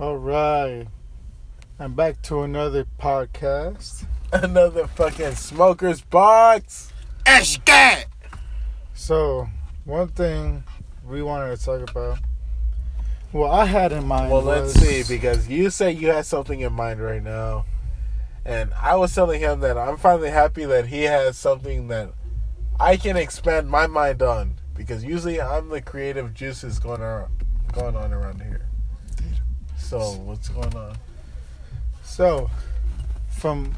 All right. I'm back to another podcast. Another fucking smoker's box. Escat. So, one thing we wanted to talk about. Well, I had in mind. Well, let's see because you say you had something in mind right now, and I was telling him that I'm finally happy that he has something that I can expand my mind on because usually I'm the creative juices going on going on around here. So what's going on? So, from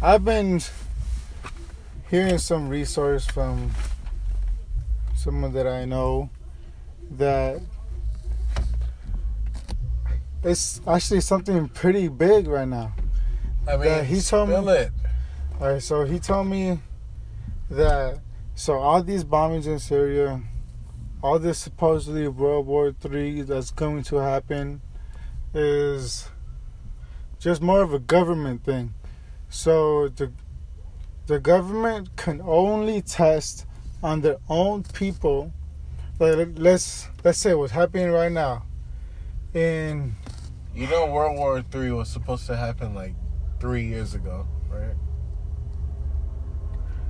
I've been hearing some resource from someone that I know that it's actually something pretty big right now. I mean, he told me- it. All right, so he told me that so all these bombings in Syria, all this supposedly World War Three that's going to happen, is just more of a government thing. So the the government can only test on their own people. Like let's let's say what's happening right now in You know, World War Three was supposed to happen like three years ago, right?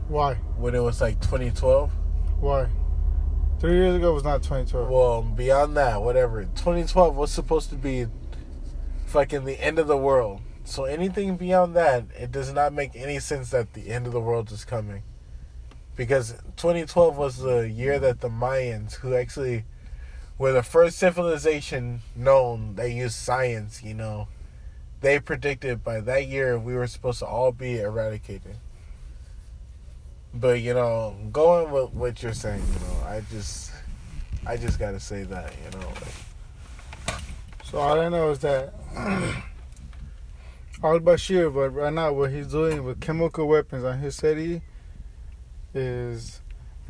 why When it was like 2012. why three years ago was not 2012. Well, beyond that, whatever. 2012 was supposed to be fucking the end of the world. So anything beyond that, it does not make any sense that the end of the world is coming. Because 2012 was the year that the Mayans, who actually were the first civilization known that used science, you know, they predicted by that year we were supposed to all be eradicated. But you know, going with what you're saying, you know, I just, I just gotta say that, you know, like, So all I know is that Al Bashir, but right now what he's doing with chemical weapons on his city is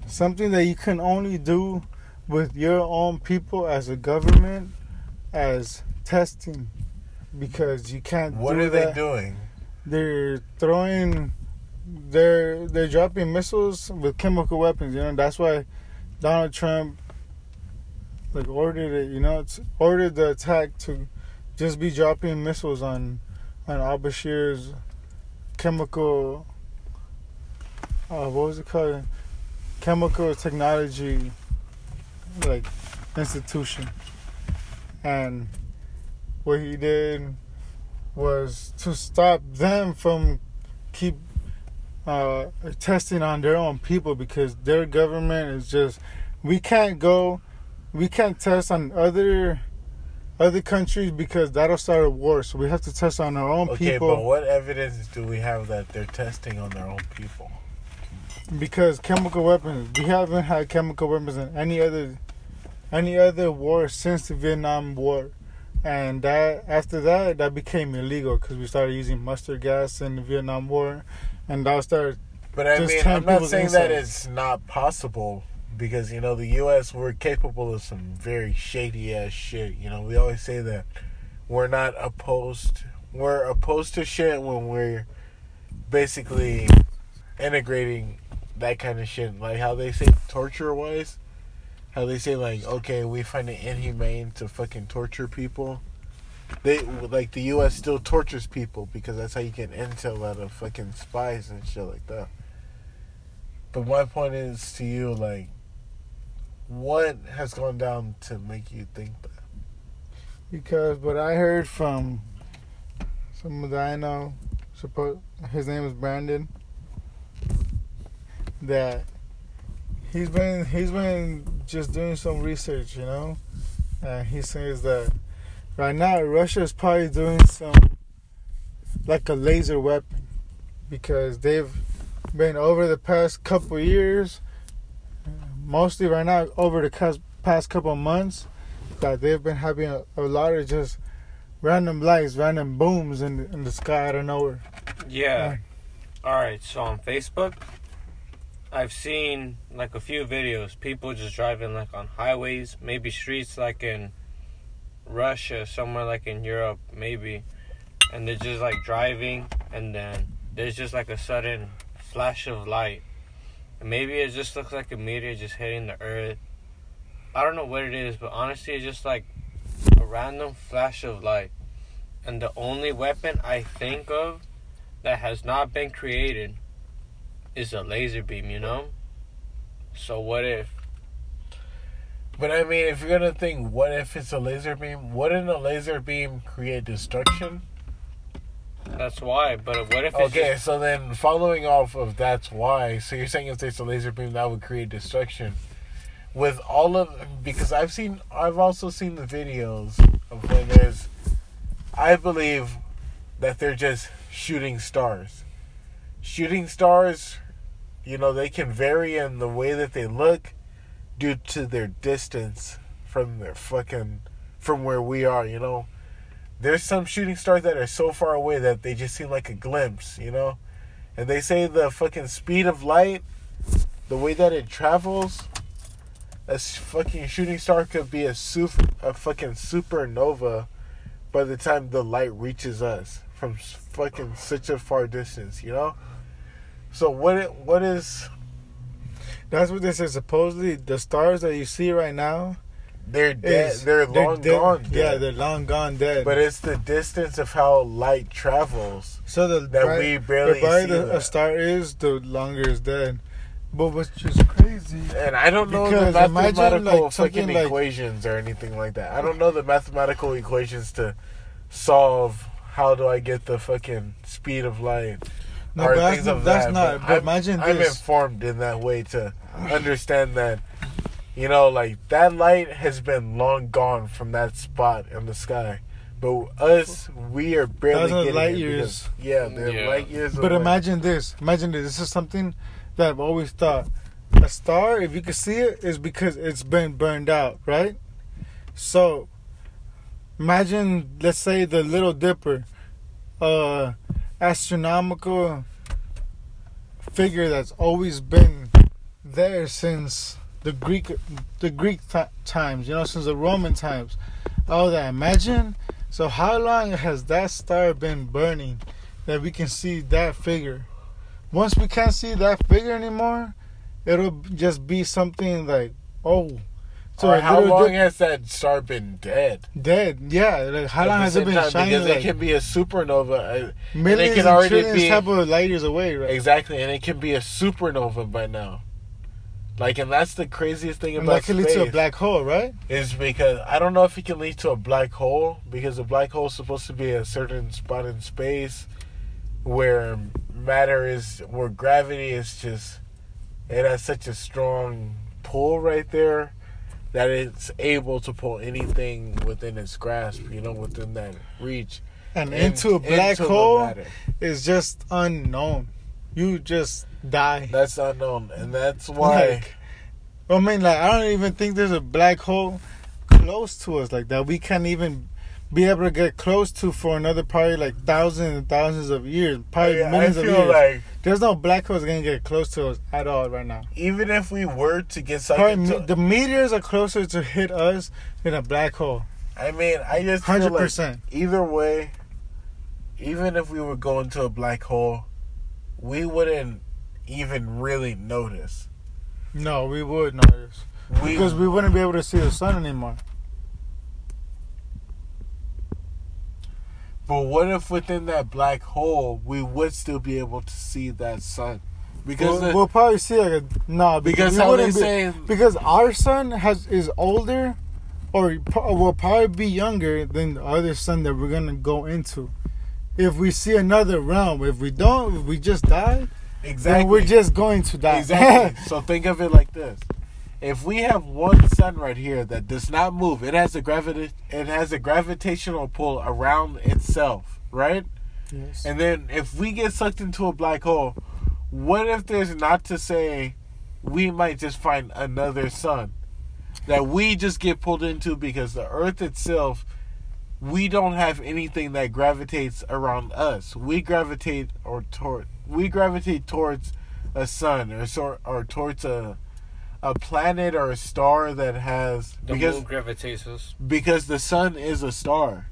something that you can only do with your own people as a government as testing because you can't what are that. they doing? They're throwing they're they're dropping missiles with chemical weapons, you know, that's why Donald Trump like ordered it, you know, it's ordered the attack to just be dropping missiles on on Al Bashir's chemical uh, what was it called? Chemical technology like institution. And what he did was to stop them from keep uh, testing on their own people because their government is just we can't go we can't test on other other countries because that'll start a war so we have to test on our own Okay, people. Okay, but what evidence do we have that they're testing on their own people? because chemical weapons we haven't had chemical weapons in any other any other war since the Vietnam War. And that after that that became illegal because we started using mustard gas in the Vietnam War and that started But I mean, I'm not saying that it's not possible because you know the U.S. we're capable of some very shady ass shit. You know, we always say that we're not opposed. We're opposed to shit when we're basically integrating that kind of shit. Like how they say torture wise, how they say like, okay, we find it inhumane to fucking torture people. They like the U.S. still tortures people because that's how you get intel out of fucking spies and shit like that. But my point is to you, like, what has gone down to make you think that? Because what I heard from someone that I know, suppose his name is Brandon, that he's been he's been just doing some research, you know, and he says that right now Russia is probably doing some like a laser weapon because they've been over the past couple years, mostly right now over the past couple months that they've been having a, a lot of just random lights, random booms in the, in the sky out of nowhere. Yeah. All right. So on Facebook, I've seen like a few videos. People just driving like on highways, maybe streets like in Russia, somewhere like in Europe, maybe, and they're just like driving, and then there's just like a sudden flash of light. Maybe it just looks like a meteor just hitting the earth. I don't know what it is, but honestly, it's just like a random flash of light. And the only weapon I think of that has not been created is a laser beam, you know? So what if? But I mean, if you're gonna think, what if it's a laser beam? Wouldn't a laser beam create destruction? That's why. But what if it's Okay, just, so then following off of that's why. So you're saying if there's a laser beam that would create destruction, with all of because I've seen, I've also seen the videos of when there's, I believe, that they're just shooting stars. Shooting stars, you know, they can vary in the way that they look due to their distance from their fucking from where we are. You know, there's some shooting stars that are so far away that they just seem like a glimpse, you know? And they say the fucking speed of light, the way that it travels, a fucking shooting star could be a super, a fucking supernova by the time the light reaches us from fucking such a far distance, you know? So what it, what is That's what they say. Supposedly, the stars that you see right now, they're dead, is they're long dead. gone. Yeah, dead. they're long gone dead. but it's the distance of how light travels. so the that bright- we barely the see the- a star is, the longer it's dead. But what's just crazy? And I don't know the mathematical like, fucking like- equations or anything like that. I don't know the mathematical equations to solve how do I get the fucking speed of light No, or but that's, things of that's that. not. But I'm, imagine I'm this. informed in that way to understand that, you know, like that light has been long gone from that spot in the sky. But us, we are barely Thousands of getting light it years. because- yeah, they're Yeah. light years. But away. imagine this. Imagine this. This is something that I've always thought. A star, if you can see it, is because it's been burned out, right? So, imagine, let's say, the Little Dipper, uh, astronomical figure that's always been there since the Greek, the Greek th- times. You know, since the Roman times. All that. Imagine. So, how long has that star been burning? that we can see that figure. Once we can't see that figure anymore, it'll just be something like, oh, so or how long di- has that star been dead? dead? Yeah, like how At long has it been time, shining? Because Like it can be a supernova. uh, millions can and already trillions be- type of light years away, right? Exactly, and it can be a supernova by now. Like, and that's the craziest thing And about that can lead to a black hole, right? is because I don't know if it can lead to a black hole because a black hole is supposed to be a certain spot in space where matter is where gravity is just it has such a strong pull right there that it's able to pull anything within its grasp, you know, within that reach. And in- into a black into hole is just unknown. You just die. That's unknown, and that's why. Like, I mean, like I don't even think there's a black hole close to us like that. We can't even be able to get close to for another probably like thousands and thousands of years, probably I millions of years. like there's no black holes gonna get close to us at all right now. even if we were to get something, me- the meteors are closer to hit us than a black hole. I mean, I just Hundred like percent. either way, even if we were going to a black hole, we wouldn't even really notice. No, we would notice We because we wouldn't be able to see the sun anymore. but what if within that black hole we would still be able to see that sun? Because We'll, the, we'll probably see like a no because we how they be- say because our sun has is older or will probably be younger than the other sun that we're gonna go into if we see another realm if we don't if we just die exactly then we're just going to die Exactly. so think of it like this: if we have one sun right here that does not move, it has a gravity, it has a gravitational pull around itself, right? yes. And then if we get sucked into a black hole, what if there's not to say we might just find another sun that we just get pulled into because the Earth itself, we don't have anything that gravitates around us. We gravitate or toward we gravitate towards a sun or sort or towards a a planet or a star that has The because moon gravitates us. because the sun is a star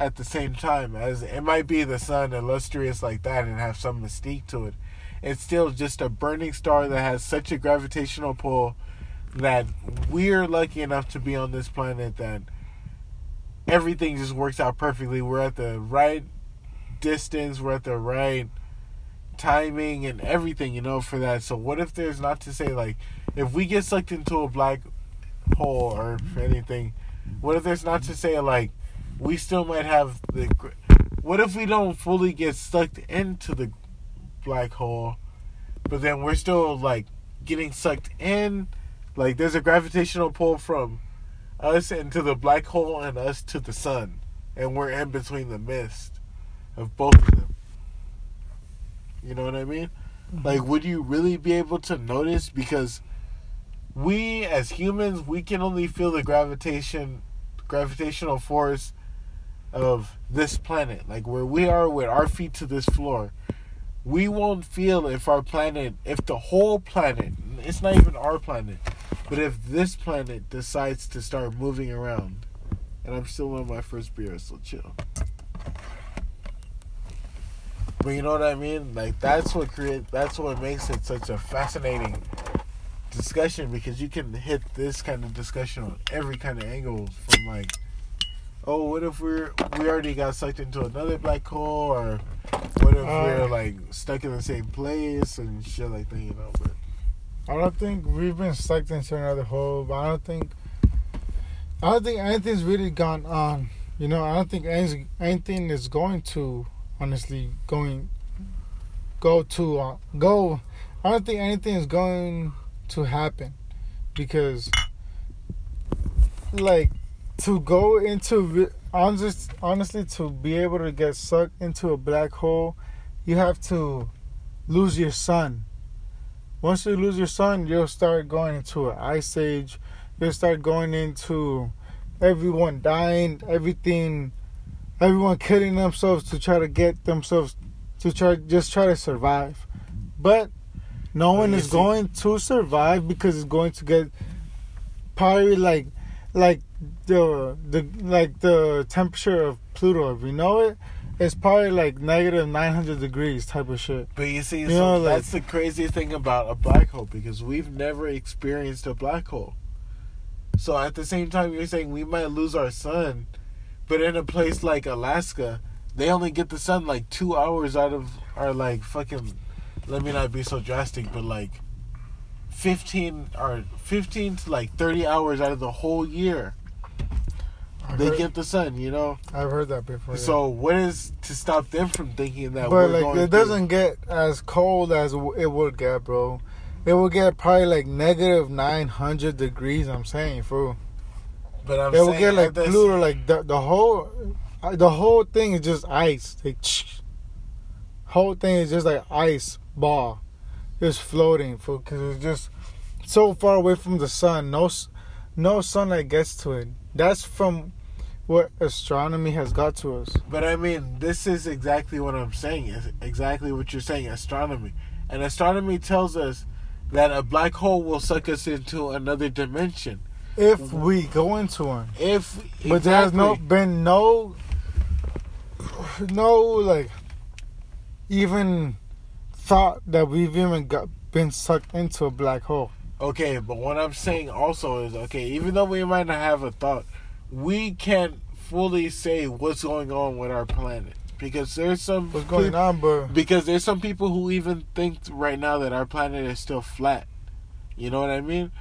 at the same time as it might be the sun illustrious like that and have some mystique to it it's still just a burning star that has such a gravitational pull that we're lucky enough to be on this planet that everything just works out perfectly. We're at the right distance, we're at the right timing and everything, you know, for that. So what if there's not to say like if we get sucked into a black hole or anything, what if there's not to say like we still might have the what if we don't fully get sucked into the black hole, but then we're still like getting sucked in like there's a gravitational pull from us into the black hole and us to the sun, and we're in between the mist of both of them. You know what I mean? Mm-hmm. Like, would you really be able to notice? Because we, as humans, we can only feel the gravitation, gravitational force of this planet. Like where we are with our feet to this floor, we won't feel if our planet, if the whole planet, it's not even our planet, but if this planet decides to start moving around, and I'm still on my first beer, so chill. But you know what I mean? Like that's what create that's what makes it such a fascinating discussion because you can hit this kind of discussion on every kind of angle from like oh what if we're we already got sucked into another black hole or what if Uh, we're like stuck in the same place and shit like that, you know, but I don't think we've been sucked into another hole, but I don't think I don't think anything's really gone on. You know, I don't think anything, anything is going to honestly going go to uh, go. I don't think anything is going to happen because like to go into honest, honestly to be able to get sucked into a black hole, you have to lose your sun once you lose your sun, you'll start going into an ice age. You'll start going into everyone dying, everything, everyone killing themselves to try to get themselves to try just try to survive. But no one is going to survive because it's going to get probably like like the the like the temperature of Pluto. If you know it, it's probably like negative nine hundred degrees type of shit. But you see, You so know, like- that's the crazy thing about a black hole because we've never experienced a black hole. So at the same time, you're saying we might lose our sun, but in a place like Alaska, they only get the sun like two hours out of our like fucking. Let me not be so drastic, but like fifteen or fifteen to like thirty hours out of the whole year I've they heard, get the sun. You know. I've heard that before. yeah. So what is to stop them from thinking that but like it through- doesn't get as cold as it would get, bro. It will get probably like negative nine hundred degrees. I'm saying, fool. But I'm It will get like this- Pluto, like the the whole, uh, the whole thing is just ice. Like, whole thing is just like ice ball, just floating, fool. Because it's just so far away from the sun. No, no sunlight gets to it. That's from what astronomy has got to us. But I mean, this is exactly what I'm saying. Is exactly what you're saying. Astronomy, and astronomy tells us that a black hole will suck us into another dimension. If we go into one. If But there's no exactly- been no no like even thought that we've even got been sucked into a black hole. okay. But what I'm saying also is okay. Even though we might not have a thought, we can't fully say what's going on with our planet because there's some What's going on, bro? Because there's some people who even think right now that our planet is still flat. You know what I mean?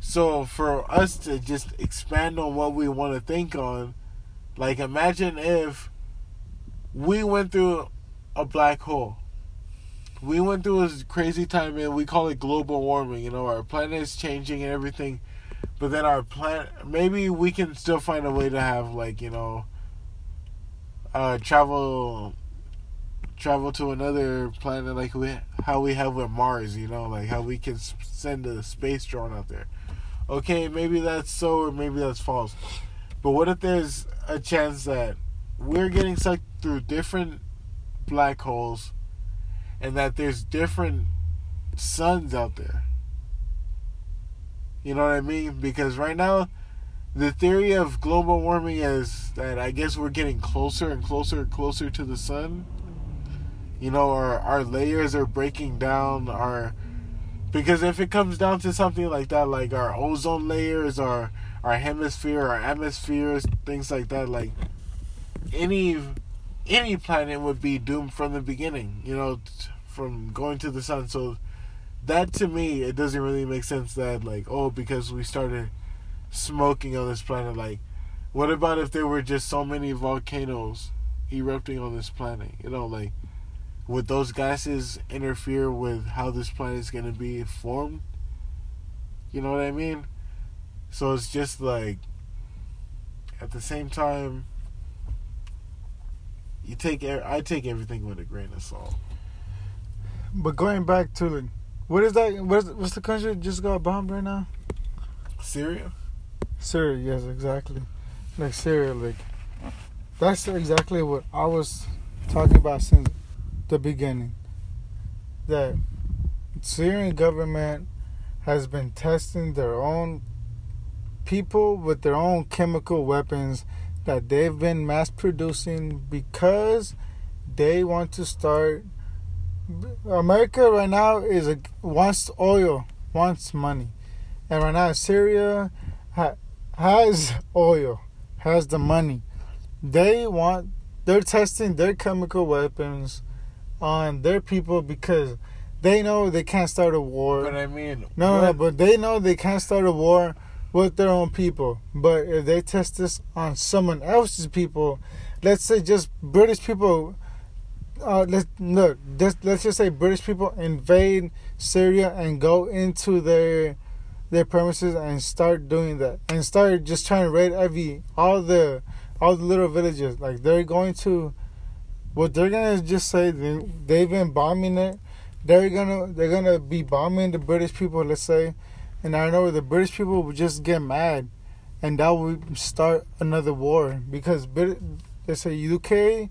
So for us to just expand on what we want to think on, like imagine if we went through a black hole. We went through a crazy time and we call it global warming. You know, our planet is changing and everything. But then our planet, maybe we can still find a way to have like you know, uh, travel travel to another planet like we how we have with Mars, you know, like how we can send a space drone out there. Okay, maybe that's so or maybe that's false. But what if there's a chance that we're getting sucked through different black holes and that there's different suns out there? You know what I mean? Because right now the theory of global warming is that I guess we're getting closer and closer and closer to the sun you know our our layers are breaking down our because if it comes down to something like that like our ozone layers our our hemisphere, our atmospheres, things like that. Like any any planet would be doomed from the beginning. You know, from going to the sun. So that to me, it doesn't really make sense that like oh because we started smoking on this planet. Like, what about if there were just so many volcanoes erupting on this planet? You know, like would those gases interfere with how this planet is going to be formed? You know what I mean? So it's just like at the same time you take I take everything with a grain of salt. But going back to the, what is that? What's what's the country that just got bombed right now? Syria? Syria. Yes, exactly. Like Syria, like that's exactly what I was talking about since the beginning. That Syrian government has been testing their own people with their own chemical weapons that they've been mass producing because they want to start America right now is a, wants oil, wants money, and right now Syria ha, has oil, has the money. They want they're testing their chemical weapons on their people because they know they can't start a war. But I mean, No, no, no, but they know they can't start a war with their own people. But if they test this on someone else's people, let's say just British people, uh, let's look, just, let's just say British people invade Syria and go into their their premises and start doing that. And start just trying to raid every all the all the little villages. Like they're going to, what they're gonna just say they, they've been bombing it. They're gonna they're gonna be bombing the British people, let's say, and I know the British people would just get mad, and that would start another war because Brit- let's say UK,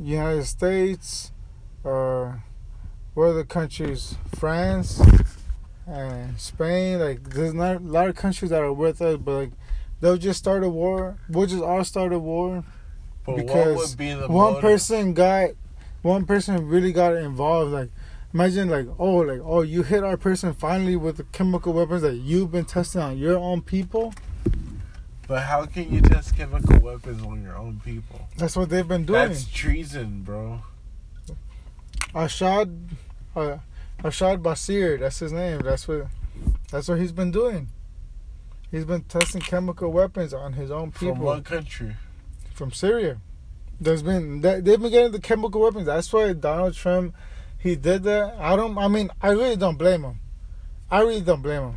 United States, or what other countries, France, and Spain. Like there's not a lot of countries that are with us, but like they'll just start a war. We'll just all start a war but what because would be the one motive? person got one person really got involved like imagine like oh like oh you hit our person finally with the chemical weapons that you've been testing on your own people But how can you test chemical weapons on your own people? that's what they've been doing That's treason, bro. ashad uh, ashad basir that's his name that's what that's what he's been doing he's been testing chemical weapons on his own people From what country? from Syria. There's been they've been getting the chemical weapons. That's why Donald Trump he did that. I don't. I mean, I really don't blame him. I really don't blame him.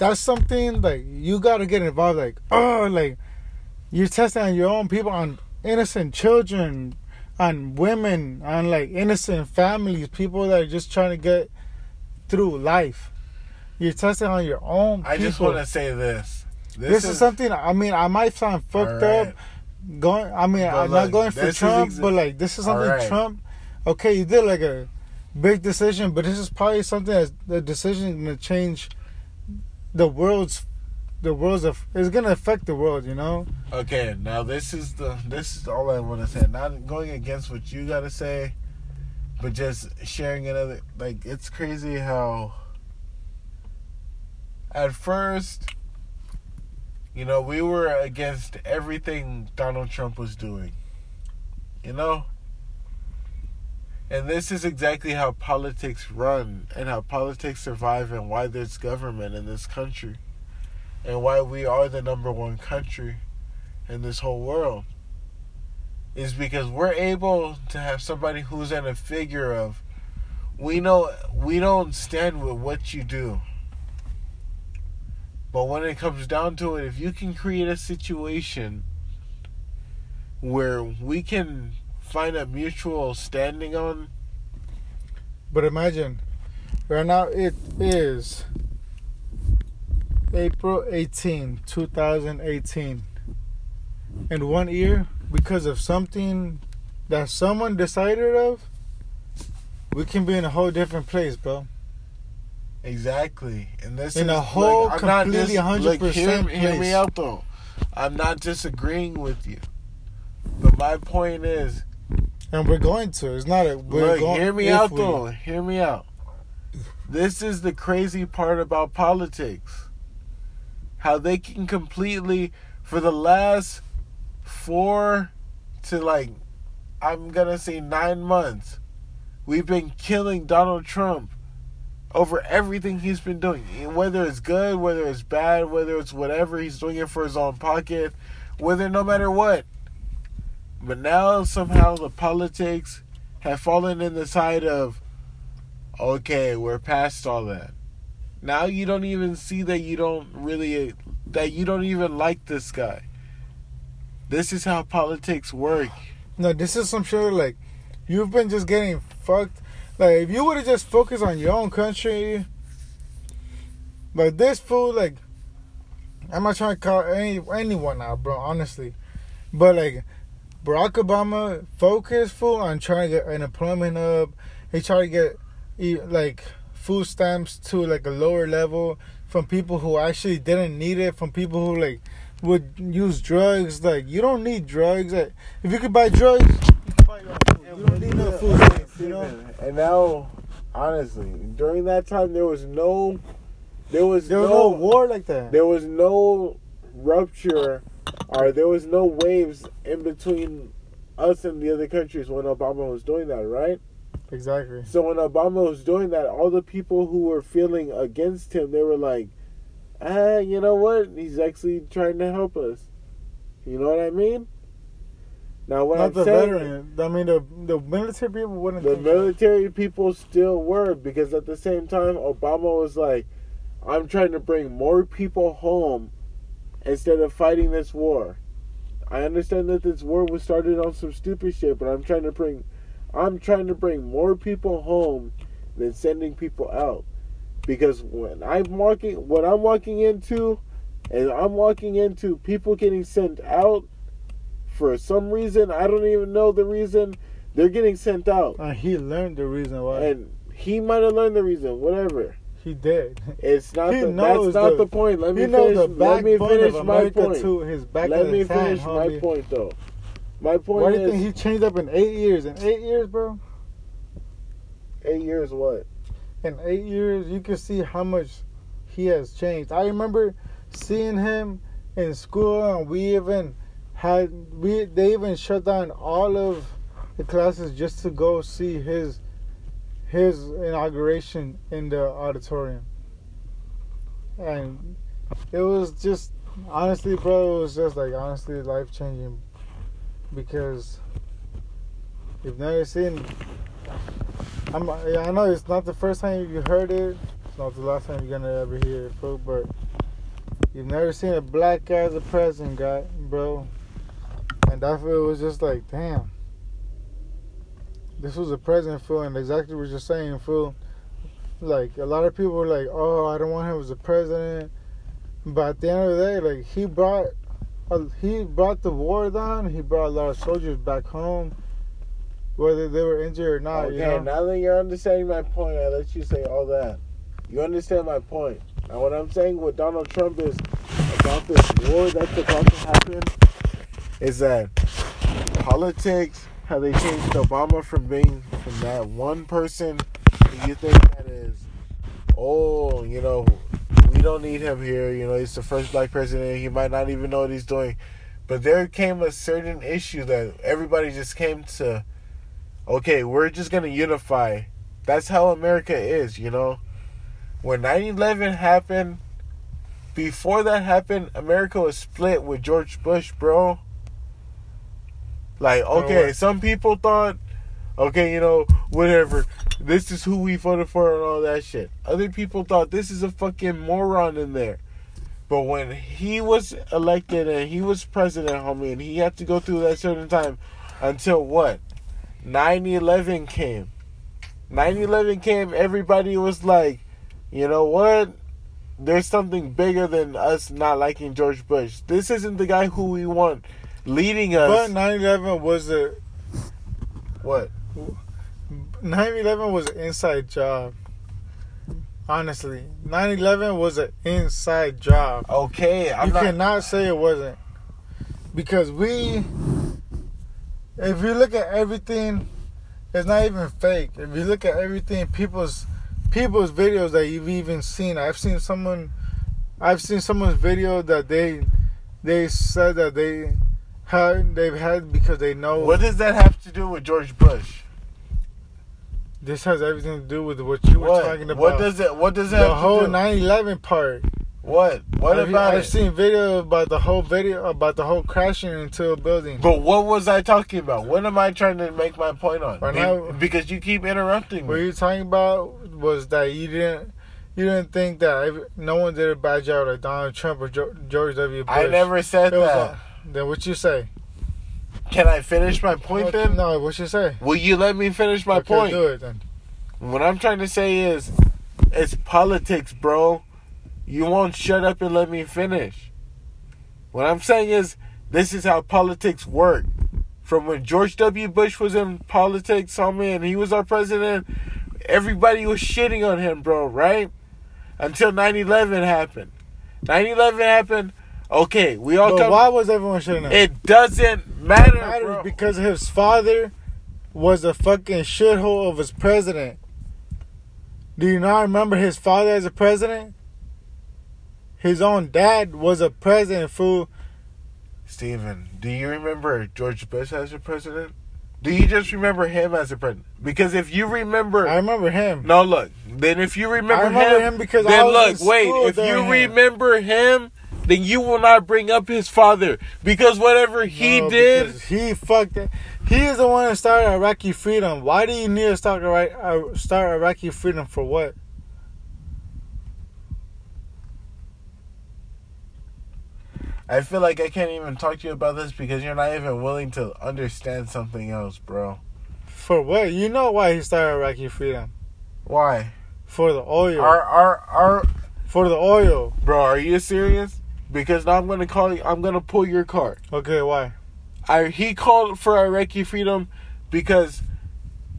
That's something like you got to get involved. Like oh, like you're testing on your own people, on innocent children, on women, on like innocent families, people that are just trying to get through life. You're testing on your own. I just want to say this. This, is, something. I mean, I might sound fucked Alright. up. Going. I mean, But I'm look, not going for Trump, exa- but like this is something Alright. Trump. Okay, you did like a big decision, but this is probably something that the decision is gonna change the world's. The world's of it's gonna affect the world, you know. Okay, now this is the this is all I want to say. Not going against what you got to say, but just sharing another. Like it's crazy how. At first, you know, we were against everything Donald Trump was doing. You know? And this is exactly how politics run and how politics survive and why there's government in this country and why we are the number one country in this whole world is because we're able to have somebody who's in a figure of we know we don't stand with what you do. But when it comes down to it if you can create a situation where we can find a mutual standing on But imagine, right now it is April 18, 2018. In one year, because of something that someone decided of, we can be in a whole different place, bro. Exactly, and this In is, a whole I'm not completely dis- 100% like, hear, hear me out though. I'm not disagreeing with you, but my point is, And we're going to. It's not a. We're look, going, hear me out we- though. Hear me out. This is the crazy part about politics. how they can completely for the last four to like I'm gonna say nine months, we've been killing Donald Trump over everything he's been doing. Whether it's good, whether it's bad, whether it's whatever, he's doing it for his own pocket, whether no matter what. But now somehow the politics have fallen in the side of okay, we're past all that. Now you don't even see that you don't really that you don't even like this guy. This is how politics work. No, this is some shit like you've been just getting fucked. Like if you would have just focused on your own country, like this fool, like I'm not trying to call any anyone out, bro. Honestly, but like Barack Obama focused full on trying to get unemployment up. He tried to get like food stamps to like a lower level from people who actually didn't need it, from people who like would use drugs. Like you don't need drugs. Like, if you could buy drugs, you could buy your own food. You don't need no food stamps, you know. And now, honestly, during that time, there was no, there was There was no, no war like that. there was no rupture, or there was no waves in between us and the other countries when Obama was doing that, right? Exactly. So when Obama was doing that, all the people who were feeling against him, they were like, ah, you know what? He's actually trying to help us. You know what I mean? Now, what Not I'm the saying, veteran. I mean, the the military people wouldn't. the think that. military people still were because at the same time, Obama was like, I'm trying to bring more people home instead of fighting this war. I understand that this war was started on some stupid shit, but I'm trying to bring I'm trying to bring more people home than sending people out. Because when I'm walking what I'm walking into and I'm walking into people getting sent out for some reason, I don't even know the reason they're getting sent out. Uh, he learned the reason why. And he might have learned the reason, whatever. He did. It's not He the, knows that's not the- the, point. Let me finish, let me finish my point. to his back Let me finish hand, my homie. point though. My point Why do you think he changed up in eight years? In eight years, bro. eight years what? In eight years, you can see how much he has changed. I remember seeing him in school, and we even had we they even shut down all of the classes just to go see his his inauguration in the auditorium. And it was just honestly, bro, it was just like honestly life changing because you've never seen. I'm, I know it's not the first time you heard it. It's not the last time you're gonna ever hear it, bro. But you've never seen a black guy as a president, guy, bro. And that was just like, damn. This was a president, fool, and exactly what you're saying, fool. Like a lot of people were like, "Oh, I don't want him as a president," but at the end of the day, like he brought, uh, he brought the war down. He brought a lot of soldiers back home, whether they were injured or not. okay, you know? now that you're understanding my point, I let you say all that. You understand my point. Now what I'm saying with Donald Trump is about this war that's about to happen is that politics, how they changed Obama from being from that one person you think that is, oh, you know, we don't need him here. You know, he's the first black president. He might not even know what he's doing. But there came a certain issue that everybody just came to, okay, we're just to unify. That's how America is, you know. When 9 11 happened, before that happened, America was split with George Bush, bro. Like, okay, some people thought, okay, you know, whatever. This is who we voted for and all that shit. Other people thought this is a fucking moron in there. But when he was elected and he was president, homie, and he had to go through that certain time until what? 9 11 came. 9 11 came, everybody was like, you know what? There's something bigger than us not liking George Bush. This isn't the guy who we want leading us. But 9/11 was a what? 9/11 was an inside job. Honestly, 9/11 was an inside job. Okay, I'm you not. cannot say it wasn't because we. If you look at everything, it's not even fake. If you look at everything, people's people's videos that you've even seen, I've seen someone I've seen someone's video that they they said that they had they've had because they know What does that have to do with George Bush? this has everything to do with what you were talking about. What does it? What does that the have whole 9/11 part? what? What I've, about I've it? seen video about the whole video about the whole crashing into a building. But what was I talking about? What am I trying to make my point on? Right now- because you keep interrupting me. What me. you talking about was that you didn't you didn't think that every, no one did a bad job like Donald Trump or George W. Bush. I never said It that. Then what you say? Can I finish my point What- then? No, what you say? Will you let me finish my okay, point? Do it then. What I'm trying to say is, it's politics, bro. You won't shut up and let me finish. What I'm saying is, this is how politics work. From when George W. Bush was in politics, homie, and he was our president, everybody was shitting on him, bro, right? Until 9 11 happened. 9 11 happened, okay, we all But come. why was everyone shutting up? It doesn't matter, It matters bro. because his father was a fucking shithole of his president. Do you not remember his father as a president? His own dad was a president, fool. Steven, do you remember George Bush as a president? Do you just remember him as a president? Because if you remember, I remember him. no, look. Then if you remember, I remember him, him because I then was look, wait. If you him. remember him, then you will not bring up his father because whatever he No, did, He fucked it. He is the one that started Iraqi freedom. Why do you need to start, uh, start Iraqi freedom for what? I feel like I can't even talk to you about this because you're not even willing to understand something else, bro. For what? You know why he started Iraqi freedom? Why? For the oil. Our, our, our, for the oil. bro, are you serious? Because now I'm gonna call you. I'm gonna pull your card. Okay, why? I he called for Iraqi freedom because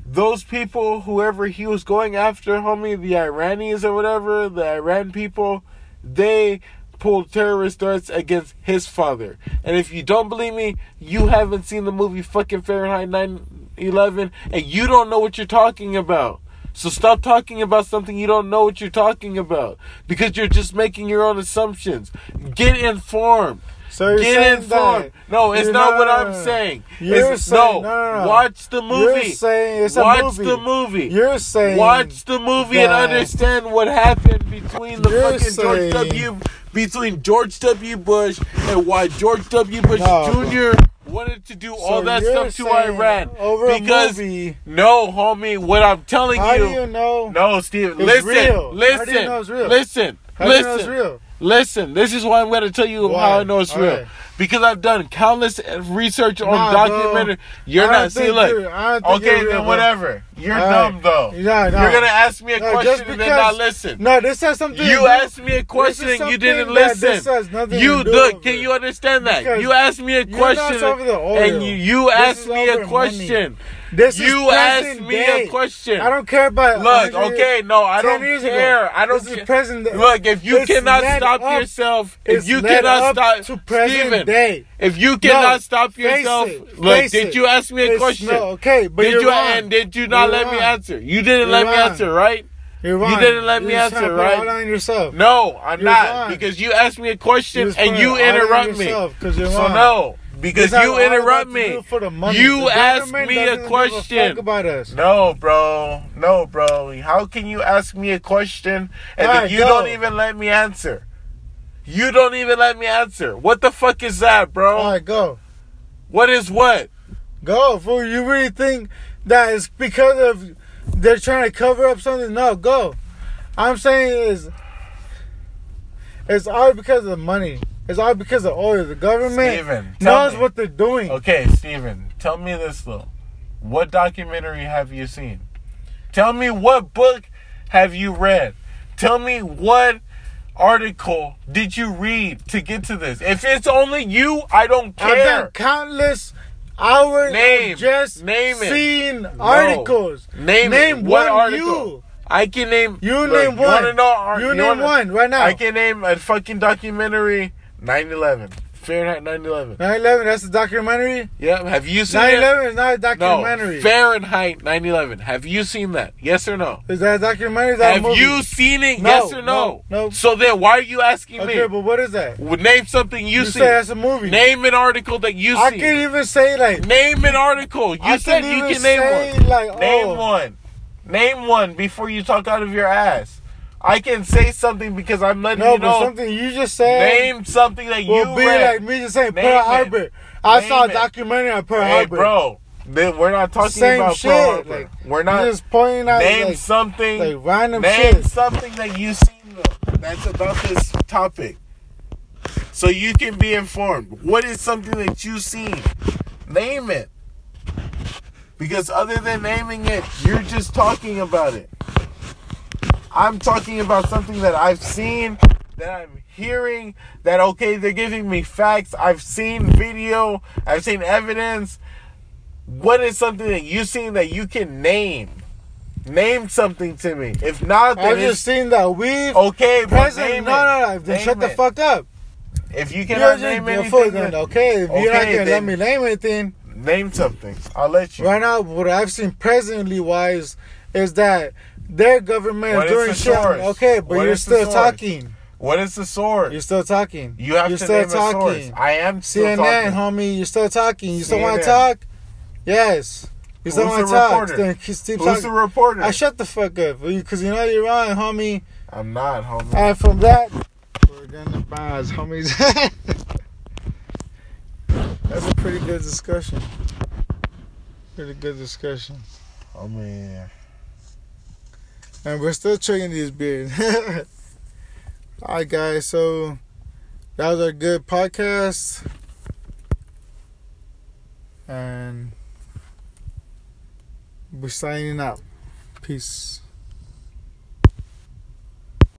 those people, whoever he was going after, homie, the Iranians or whatever, the Iran people, they pulled terrorist threats against his father. And if you don't believe me, you haven't seen the movie fucking Fahrenheit 9/11, and you don't know what you're talking about. So stop talking about something you don't know what you're talking about because you're just making your own assumptions. Get informed. So Get informed. No, it's not not- what I'm saying. You're It's- saying- no, no, no, watch the movie. You're saying it's a watch movie. the movie. You're saying watch the movie and understand what happened between the You're fucking George W. between George W. Bush and why George W. Bush No. Jr. wanted to do all that stuff to Iran over because a movie. no, homie, what I'm telling you. you know? no, Steve, listen, real. listen, you know listen, How do you listen. know? Listen, this is why I'm going to tell you Why? how I know it's real. Okay. Because I've done countless research on Nah, documentary. bro. You're I not. See, look. you're- I don't think Okay, you're real, then whatever. You're All dumb right. though. Yeah, no. You're gonna ask me a No, question just and then not listen. No, this has something. You asked me a question and you didn't listen. This has nothing You look. Can you understand that? You asked me a question over the oil. and you you asked me a question. This is You asked me day. a question. I don't care about. Look, okay, no, I don't years ago. care. I don't This is present. Look, if you cannot stop up- yourself, if you cannot stop, to present Steven, day. if you cannot No, stop yourself, it, look, did it. you ask me a It's- question? No, okay, but did you're you wrong. and did you not You're let me answer? You didn't You're let me answer, right? You're wrong. You didn't let me You're just answer, right? on yourself. No, I'm You're not wrong. because you asked me a question and you it all on interrupt me. yourself 'cause you're So no, because you interrupt about to do me. for the money. You asked me a question. us. No, bro. No, bro. How can you ask me a question and then you don't even let me answer? You don't even let me answer. What the fuck is that, bro? All right, go, What is what? go. Fool, you really think that it's because of they're trying to cover up something? No, go. I'm saying is it's all because of the money. It's all because of oil. The government Steven, knows me. what they're doing. Okay, Steven, tell me this though. What documentary have you seen? Tell me what book have you read? Tell me what article did you read to get to this? If it's only you, I don't care. I've done countless hours Name. of just Name it. seeing articles. Name, Name it. What one article? you. I can name. You Look, name you one. know, ar- You name wanna- one right now. I can name a fucking documentary. 9/11. Fahrenheit 9/11. 9/11. That's a documentary. Yeah, have you seen 9/11 is not a it? No, documentary. Fahrenheit 9/11. Have you seen that? Yes or no? is that a documentary? Is that a Have movie? you seen it? No, yes or no? no, no. So then, why are you asking Okay, me? but what is that? Well, Name something you, see. You see. say that's a movie. Name an article that you I can't even say like. Name an article. You I said you can name one. Like, Name oh, one. Name one before you talk out of your ass. I can say something because I'm letting No, you know. something you just said Name something that will you be read. like me just saying Name Pearl it. Harbor. I Name saw a documentary on Pearl hey, Harbor. bro. Then we're not talking Same about shit. Pearl Harbor. Like, we're not. just pointing out Name like, something. like random name shit. something that you seen though. That's about this topic. So you can be informed. What is something that you've seen? Name it. Because other than naming it, you're just talking about it. I'm talking about something that I've seen, that I'm hearing, that okay, they're giving me facts. I've seen video, I've seen evidence. What is something that you've seen that you can name? Name something to me. If not, then I've just seen that we've okay. But president. No, no, no. Then shut the fuck up. If you You're name anything, then, then okay. If you're not gonna let me name anything, name something. I'll let you. right now, what I've seen presently wise is that their government What is is doing the shit. Okay, but What you're still talking. What is the source? You're still talking. you have you're to still name a source. talking. I am still CNN, talking. homie, you're still talking. You still want to talk? Yes. You still want to talk? Then Who's talking. the reporter? I shut the fuck up, because you know you're wrong, homie. I'm not, homie. And from that, we're gonna bounce, homies. That's a pretty good discussion. Pretty good discussion. Oh, homie. And we're still chugging these beers. Alright, guys, so that was a good podcast. And we're signing out. Peace.